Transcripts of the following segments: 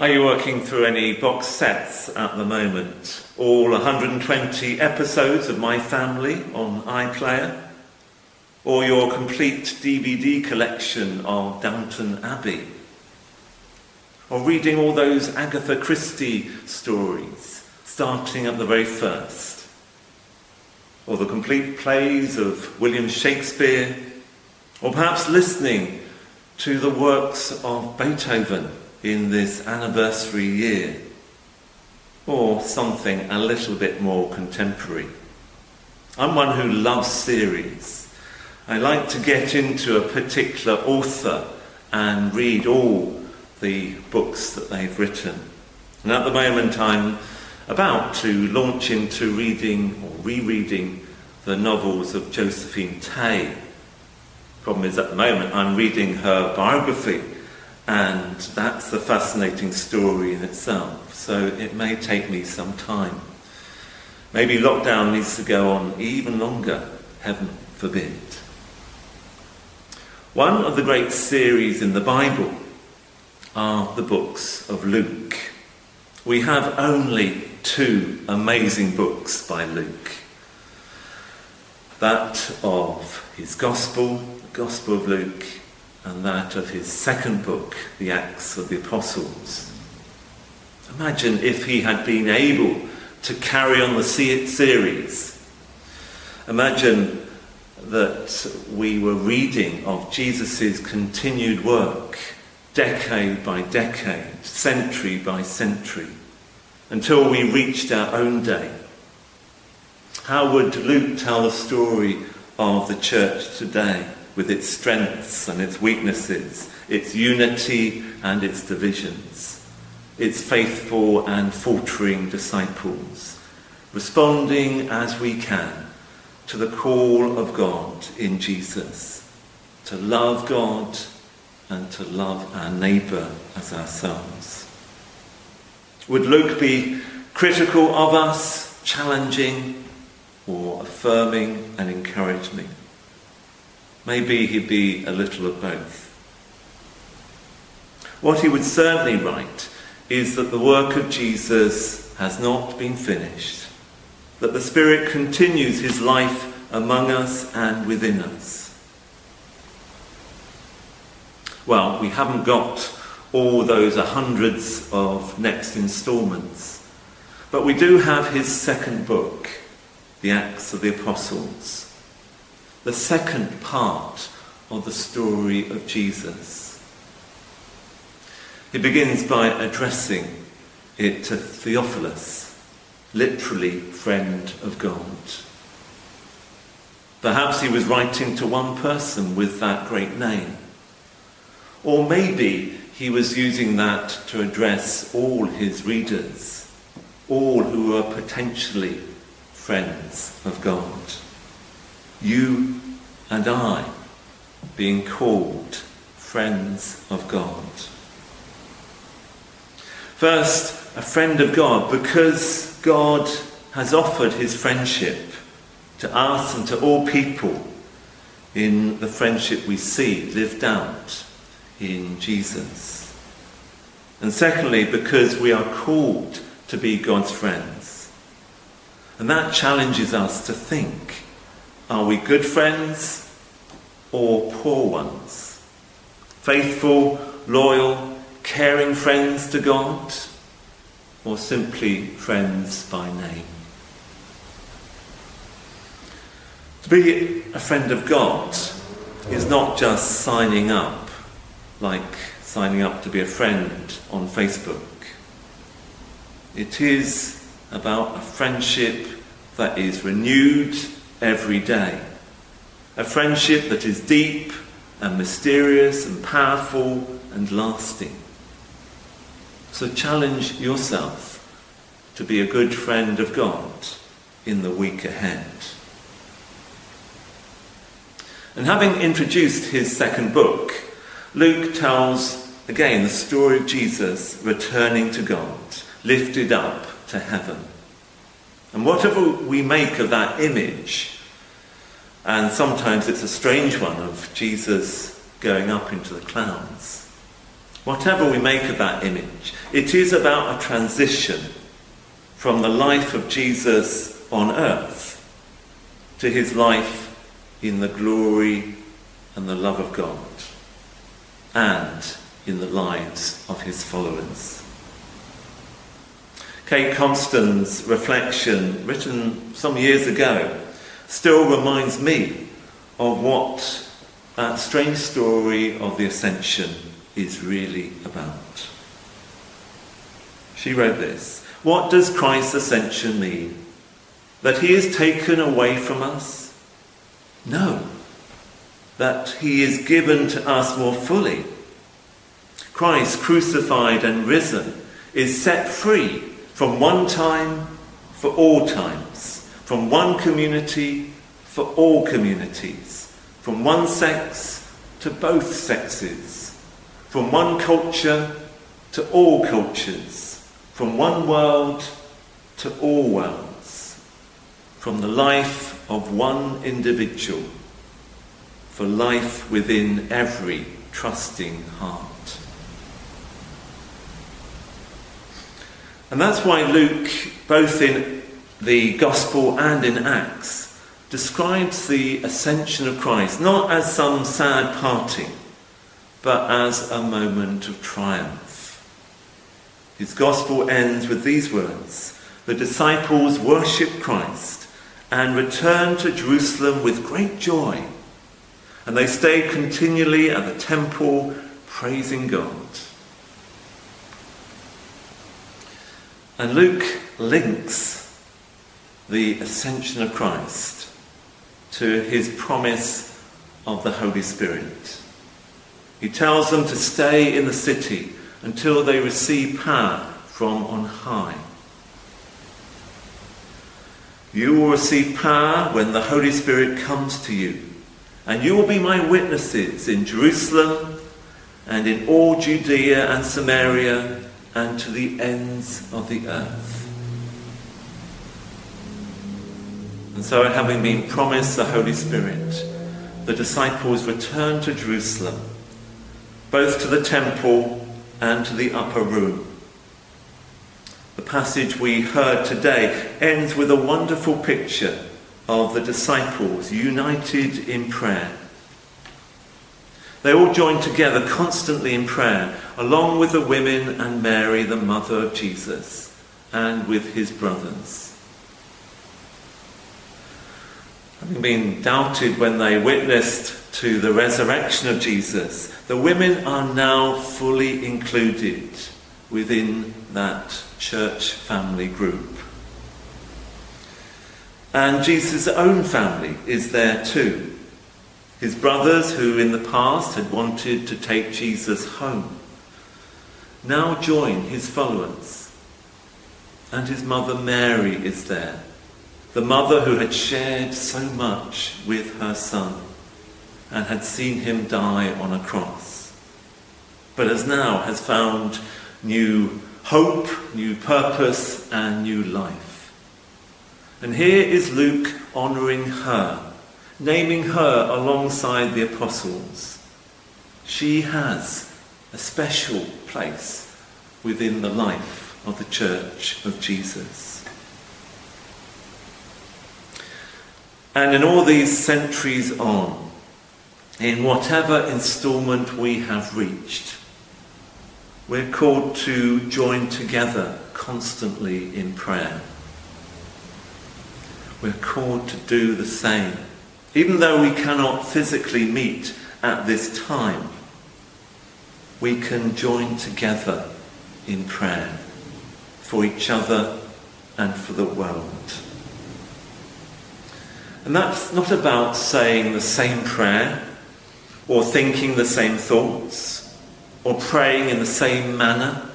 Are you working through any box sets at the moment? All 120 episodes of My Family on iPlayer? Or your complete DVD collection of Downton Abbey? Or reading all those Agatha Christie stories, starting at the very first? Or the complete plays of William Shakespeare? Or perhaps listening to the works of Beethoven in this anniversary year? Or something a little bit more contemporary? I'm one who loves series. I like to get into a particular author and read all the books that they've written. And at the moment, I'm about to launch into reading or rereading the novels of Josephine Tey. Problem is, at the moment, I'm reading her biography, and that's a fascinating story in itself. So it may take me some time. Maybe lockdown needs to go on even longer, heaven forbid. One of the great series in the Bible are the books of Luke. We have only two amazing books by Luke that of his Gospel, the Gospel of Luke, and that of his second book, the Acts of the Apostles. Imagine if he had been able to carry on the series. Imagine that we were reading of Jesus' continued work, decade by decade, century by century, until we reached our own day. How would Luke tell the story of the church today with its strengths and its weaknesses, its unity and its divisions, its faithful and faltering disciples, responding as we can to the call of God in Jesus to love God and to love our neighbour as ourselves. Would Luke be critical of us, challenging, or affirming and encouraging? Maybe he'd be a little of both. What he would certainly write is that the work of Jesus has not been finished, that the Spirit continues his life among us and within us. Well, we haven't got all those hundreds of next instalments, but we do have his second book, The Acts of the Apostles, the second part of the story of Jesus. He begins by addressing it to Theophilus, literally friend of God. Perhaps he was writing to one person with that great name. Or maybe he was using that to address all his readers, all who were potentially friends of God. You and I being called friends of God. First, a friend of God because God has offered his friendship to us and to all people in the friendship we see lived out in Jesus. And secondly, because we are called to be God's friends. And that challenges us to think are we good friends or poor ones? Faithful, loyal, caring friends to God or simply friends by name? To be a friend of God is not just signing up, like signing up to be a friend on Facebook. It is about a friendship that is renewed every day. A friendship that is deep and mysterious and powerful and lasting. So challenge yourself to be a good friend of God in the week ahead. And having introduced his second book, Luke tells again the story of Jesus returning to God, lifted up to heaven. And whatever we make of that image, and sometimes it's a strange one of Jesus going up into the clouds, Whatever we make of that image, it is about a transition from the life of Jesus on earth to his life in the glory and the love of God and in the lives of his followers. Kate Compston's reflection, written some years ago, still reminds me of what that strange story of the ascension is really about. She wrote this What does Christ's ascension mean? That he is taken away from us? No. That he is given to us more fully. Christ, crucified and risen, is set free from one time for all times, from one community for all communities, from one sex to both sexes, from one culture to all cultures, from one world to all worlds, from the life of one individual. For life within every trusting heart. And that's why Luke, both in the Gospel and in Acts, describes the ascension of Christ not as some sad parting, but as a moment of triumph. His Gospel ends with these words The disciples worshipped Christ and returned to Jerusalem with great joy, and they stayed continually at the temple praising God. And Luke links the ascension of Christ to his promise of the Holy Spirit. He tells them to stay in the city until they receive power from on high. You will receive power when the Holy Spirit comes to you, and you will be my witnesses in Jerusalem and in all Judea and Samaria and to the ends of the earth. And so, having been promised the Holy Spirit, the disciples returned to Jerusalem, both to the temple and to the upper room. The passage we heard today ends with a wonderful picture of the disciples united in prayer they all joined together constantly in prayer, along with the women and Mary, the mother of Jesus, and with his brothers. Having been doubted when they witnessed to the resurrection of Jesus, the women are now fully included within that church family group. And Jesus' own family is there too. His brothers, who in the past had wanted to take Jesus home, now join his followers. And his mother Mary is there, the mother who had shared so much with her son and had seen him die on a cross, but as now has found new hope, new purpose, and new life. And here is Luke honouring her naming her alongside the apostles. She has a special place within the life of the church of Jesus. And in all these centuries on, in whatever instalment we have reached, we're called to join together constantly in prayer. We're called to do the same even though we cannot physically meet at this time, we can join together in prayer for each other and for the world. And that's not about saying the same prayer or thinking the same thoughts or praying in the same manner,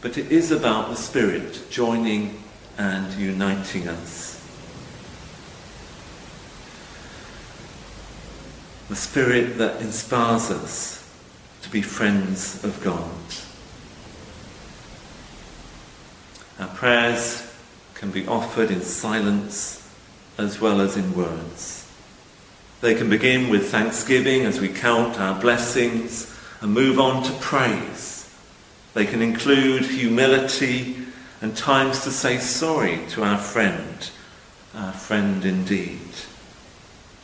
but it is about the Spirit joining and uniting us. The Spirit that inspires us to be friends of God. Our prayers can be offered in silence as well as in words. They can begin with thanksgiving as we count our blessings and move on to praise. They can include humility and times to say sorry to our friend, our friend indeed.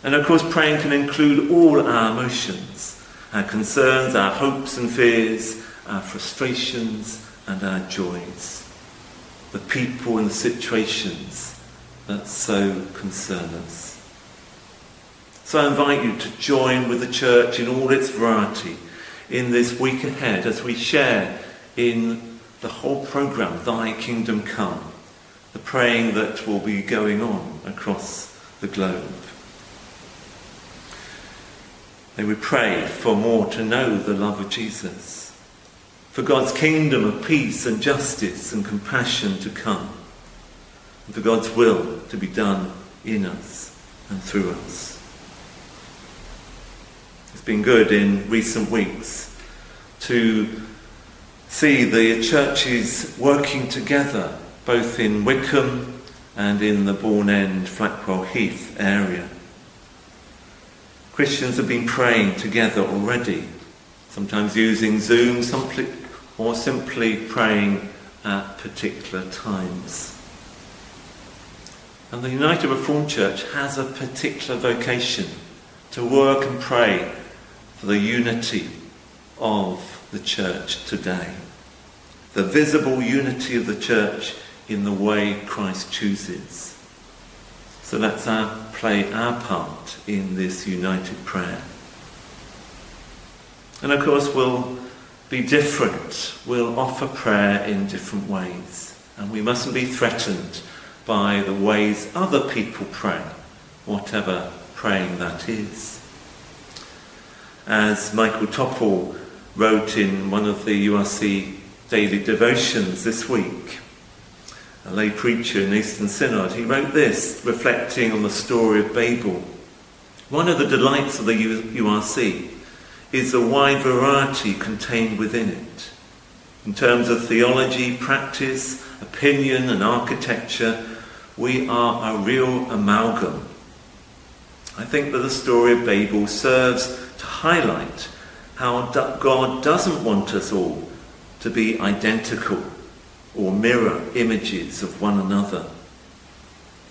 And of course, praying can include all our emotions, our concerns, our hopes and fears, our frustrations and our joys, the people and the situations that so concern us. So I invite you to join with the church in all its variety in this week ahead as we share in the whole programme, Thy Kingdom Come, the praying that will be going on across the globe. May we pray for more to know the love of Jesus, for God's kingdom of peace and justice and compassion to come, and for God's will to be done in us and through us. It's been good in recent weeks to see the churches working together, both in Wycombe and in the Bourne End, Flackwell Heath area. Christians have been praying together already, sometimes using Zoom simply, or simply praying at particular times. And the United Reformed Church has a particular vocation to work and pray for the unity of the church today. The visible unity of the church in the way Christ chooses. So let's our, play our part in this united prayer. And of course, we'll be different. We'll offer prayer in different ways. And we mustn't be threatened by the ways other people pray, whatever praying that is as Michael Topple wrote in one of the URC daily devotions this week. A lay preacher in Eastern Synod, he wrote this, reflecting on the story of Babel. One of the delights of the URC is the wide variety contained within it. In terms of theology, practice, opinion, and architecture, we are a real amalgam. I think that the story of Babel serves to highlight how God doesn't want us all to be identical or mirror images of one another,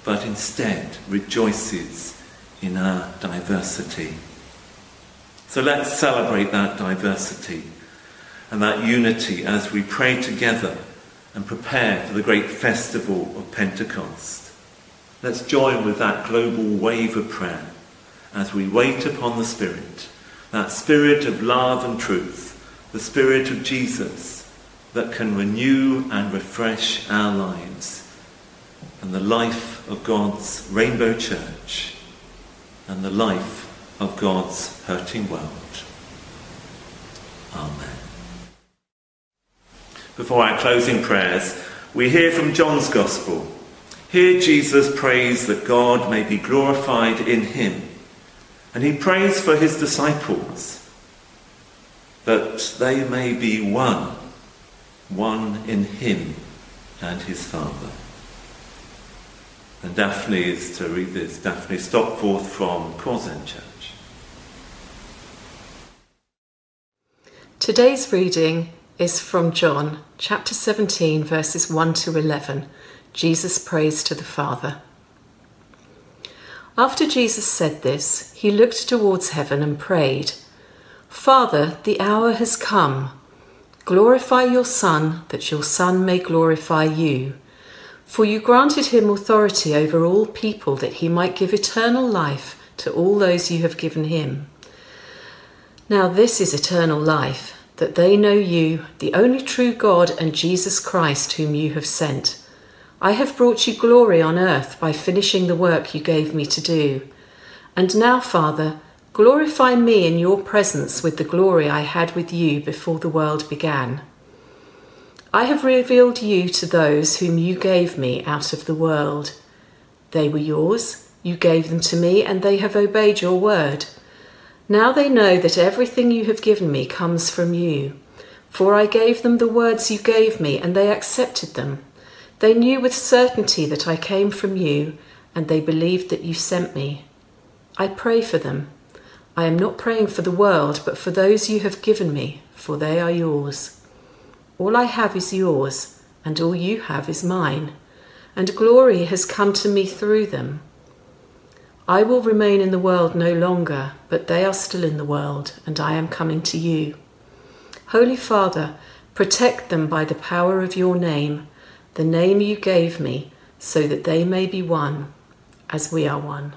but instead rejoices in our diversity. So let's celebrate that diversity and that unity as we pray together and prepare for the great festival of Pentecost. Let's join with that global wave of prayer as we wait upon the Spirit that spirit of love and truth, the spirit of Jesus that can renew and refresh our lives, and the life of God's rainbow church, and the life of God's hurting world. Amen. Before our closing prayers, we hear from John's Gospel. Here Jesus prays that God may be glorified in him and he prays for his disciples that they may be one, one in him and his Father. And Daphne is to read this. Daphne Stopforth from Cores End Church. Today's reading is from John chapter 17, verses 1 to 11. Jesus prays to the Father. After Jesus said this, he looked towards heaven and prayed, Father, the hour has come. Glorify your Son, that your Son may glorify you. For you granted him authority over all people, that he might give eternal life to all those you have given him. Now, this is eternal life, that they know you, the only true God, and Jesus Christ, whom you have sent. I have brought you glory on earth by finishing the work you gave me to do. And now, Father, glorify me in your presence with the glory I had with you before the world began. I have revealed you to those whom you gave me out of the world. They were yours, you gave them to me, and they have obeyed your word. Now they know that everything you have given me comes from you. For I gave them the words you gave me, and they accepted them. They knew with certainty that I came from you, and they believed that you sent me. I pray for them. I am not praying for the world, but for those you have given me, for they are yours. All I have is yours, and all you have is mine, and glory has come to me through them. I will remain in the world no longer, but they are still in the world, and I am coming to you. Holy Father, protect them by the power of your name, the name you gave me, so that they may be one, as we are one.